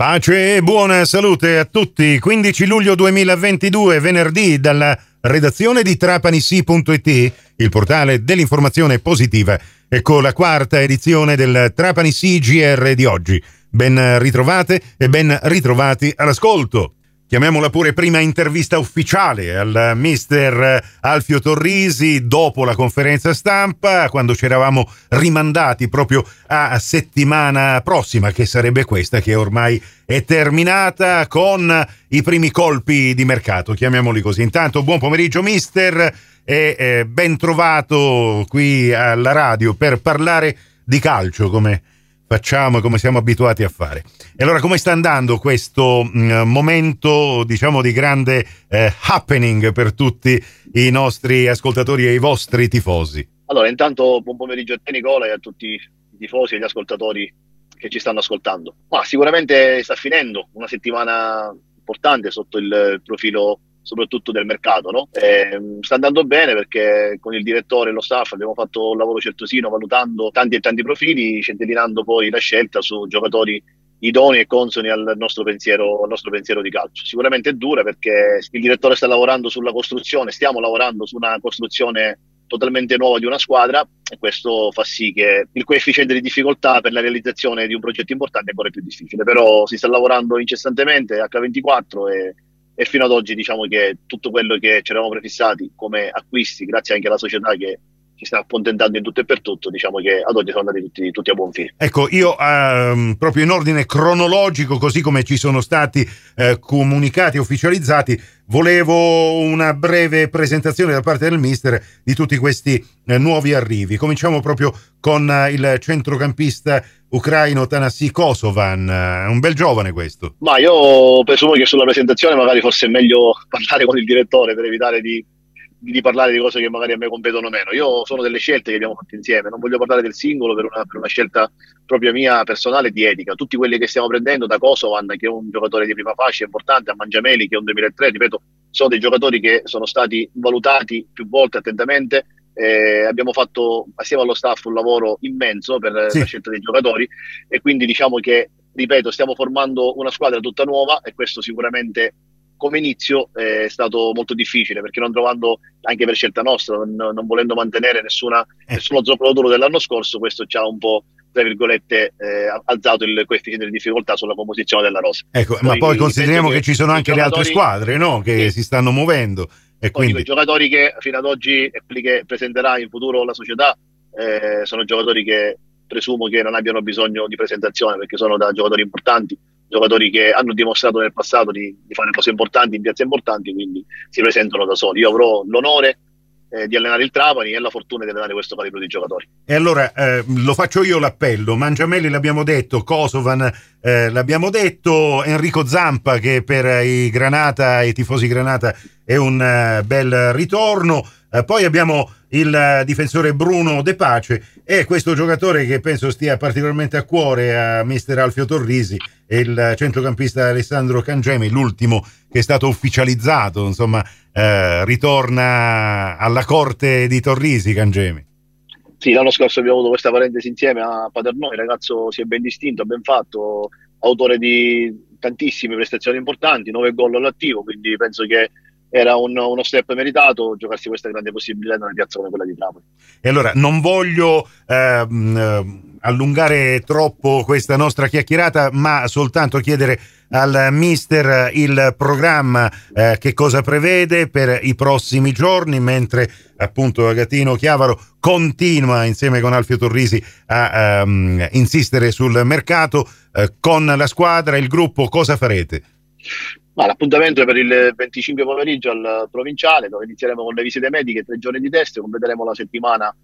Pace e buona salute a tutti. 15 luglio 2022, venerdì, dalla redazione di trapanisi.it, il portale dell'informazione positiva, ecco la quarta edizione del Trapani CGR di oggi. Ben ritrovate e ben ritrovati all'ascolto chiamiamola pure prima intervista ufficiale al mister Alfio Torrisi dopo la conferenza stampa, quando ci eravamo rimandati proprio a settimana prossima, che sarebbe questa che ormai è terminata con i primi colpi di mercato, chiamiamoli così. Intanto buon pomeriggio mister e eh, ben trovato qui alla radio per parlare di calcio come facciamo come siamo abituati a fare. E allora come sta andando questo mh, mm, momento, diciamo, di grande eh, happening per tutti i nostri ascoltatori e i vostri tifosi? Allora, intanto buon pomeriggio a te Nicola e a tutti i tifosi e gli ascoltatori che ci stanno ascoltando. Ma sicuramente sta finendo una settimana importante sotto il profilo soprattutto del mercato. No? sta andando bene perché con il direttore e lo staff abbiamo fatto un lavoro certosino valutando tanti e tanti profili, centellinando poi la scelta su giocatori idonei e consoni al nostro, pensiero, al nostro pensiero di calcio. Sicuramente è dura perché il direttore sta lavorando sulla costruzione, stiamo lavorando su una costruzione totalmente nuova di una squadra e questo fa sì che il coefficiente di difficoltà per la realizzazione di un progetto importante è ancora più difficile, però si sta lavorando incessantemente H24 e e fino ad oggi diciamo che tutto quello che ci eravamo prefissati come acquisti, grazie anche alla società che ci sta accontentando in tutto e per tutto, diciamo che ad oggi sono andati tutti, tutti a buon fine. Ecco, io ehm, proprio in ordine cronologico, così come ci sono stati eh, comunicati ufficializzati, volevo una breve presentazione da parte del mister di tutti questi eh, nuovi arrivi. Cominciamo proprio con eh, il centrocampista ucraino Tanasi Kosovan, eh, un bel giovane questo. Ma io presumo che sulla presentazione magari fosse meglio parlare con il direttore per evitare di di parlare di cose che magari a me competono meno. Io sono delle scelte che abbiamo fatto insieme, non voglio parlare del singolo per una, per una scelta propria mia personale di etica. Tutti quelli che stiamo prendendo da Kosovan, che è un giocatore di prima fascia importante, a Mangiameli, che è un 2003, ripeto, sono dei giocatori che sono stati valutati più volte attentamente. Eh, abbiamo fatto assieme allo staff un lavoro immenso per sì. la scelta dei giocatori e quindi diciamo che, ripeto, stiamo formando una squadra tutta nuova e questo sicuramente come inizio è stato molto difficile perché non trovando anche per scelta nostra, non, non volendo mantenere nessuna, eh. nessuno zoccolo dell'anno scorso, questo ci ha un po' tra virgolette eh, alzato il coefficiente di difficoltà sulla composizione della rosa. Ecco, poi, ma poi consideriamo che, che, ci sono anche le altre squadre no? che sì. si stanno muovendo. E quindi... I giocatori che fino ad oggi che presenterà in futuro la società eh, sono giocatori che presumo che non abbiano bisogno di presentazione perché sono da giocatori importanti giocatori che hanno dimostrato nel passato di, di, fare cose importanti in piazze importanti, quindi si presentano da soli. Io avrò l'onore eh, di allenare il Trapani e la fortuna di allenare questo calibro di giocatori. E allora eh, lo faccio io l'appello. Mangiamelli l'abbiamo detto, Kosovan eh, l'abbiamo detto, Enrico Zampa che per i Granata, i tifosi Granata è un uh, bel ritorno. Uh, poi abbiamo il difensore Bruno De Pace e questo giocatore che penso stia particolarmente a cuore a mister Alfio Torrisi e il centrocampista Alessandro Cangemi, l'ultimo che è stato ufficializzato, insomma, eh, ritorna alla corte di Torrisi Cangemi. Sì, l'anno scorso abbiamo avuto questa parentesi insieme a Paternò, il ragazzo si è ben distinto, ben fatto, autore di tantissime prestazioni importanti, nove gol all'attivo, quindi penso che era un, uno step meritato giocarsi questa grande possibilità in una piazza come quella di Trapani. E allora non voglio ehm, eh, allungare troppo questa nostra chiacchierata, ma soltanto chiedere al mister il programma eh, che cosa prevede per i prossimi giorni, mentre appunto Agatino Chiavaro continua insieme con Alfio Torrisi a um, insistere sul mercato eh, con la squadra, il gruppo, cosa farete? Ma l'appuntamento è per il 25 pomeriggio al provinciale, dove inizieremo con le visite mediche, tre giorni di test, completeremo la settimana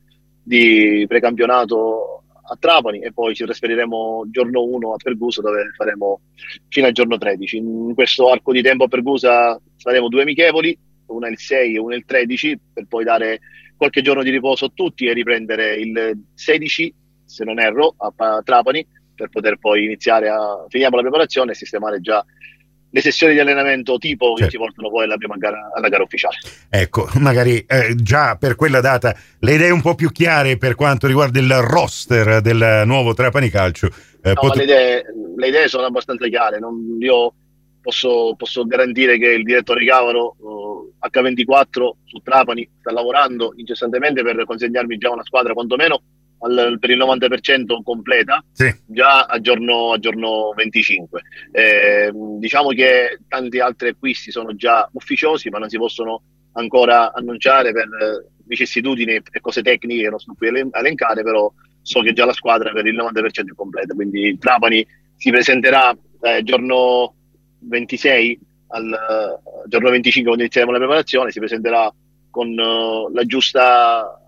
di precampionato a Trapani e poi ci trasferiremo giorno 1 a Pergusa dove faremo fino al giorno 13. In questo arco di tempo a Pergusa faremo due amichevoli, una il 6 e una il 13, per poi dare qualche giorno di riposo a tutti e riprendere il 16, se non erro, a Trapani per poter poi iniziare a finiamo la preparazione e sistemare già le sessioni di allenamento tipo certo. che ci portano poi alla prima gara, alla gara ufficiale. Ecco, magari eh, già per quella data le idee un po' più chiare per quanto riguarda il roster del nuovo Trapani Calcio Eh, no, pot- le, idee, le, idee, sono abbastanza chiare. Non, io posso, posso, garantire che il direttore Cavaro uh, H24 su Trapani sta lavorando incessantemente per consegnarmi già una squadra quantomeno al, per il 90% completa sì. già a giorno, a giorno 25. Eh, diciamo che tanti altri acquisti sono già ufficiosi, ma non si possono ancora annunciare per vicissitudini e cose tecniche che non sto qui a elencare, però so che già la squadra per il 90% è completa. Quindi Trapani si presenterà eh, giorno 26 al uh, giorno 25 quando inizieremo la preparazione, si presenterà con uh, la giusta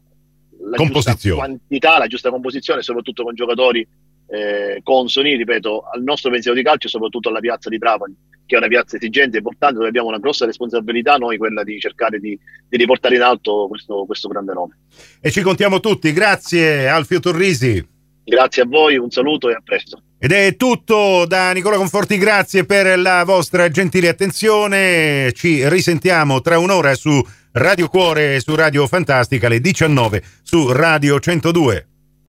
giusta quantità, la giusta composizione, soprattutto con giocatori eh, consoni, ripeto, al nostro pensiero di calcio e soprattutto alla piazza di Trapani, che è una piazza esigente e importante, dove abbiamo una grossa responsabilità noi, quella di cercare di, di riportare in alto questo, questo grande nome. E ci contiamo tutti, grazie Alfio Torrisi. Grazie a voi, un saluto e a presto. Ed è tutto da Nicola Conforti, grazie per la vostra gentile attenzione. Ci risentiamo tra un'ora su Radio Cuore su Radio Fantastica alle 19 su Radio 102.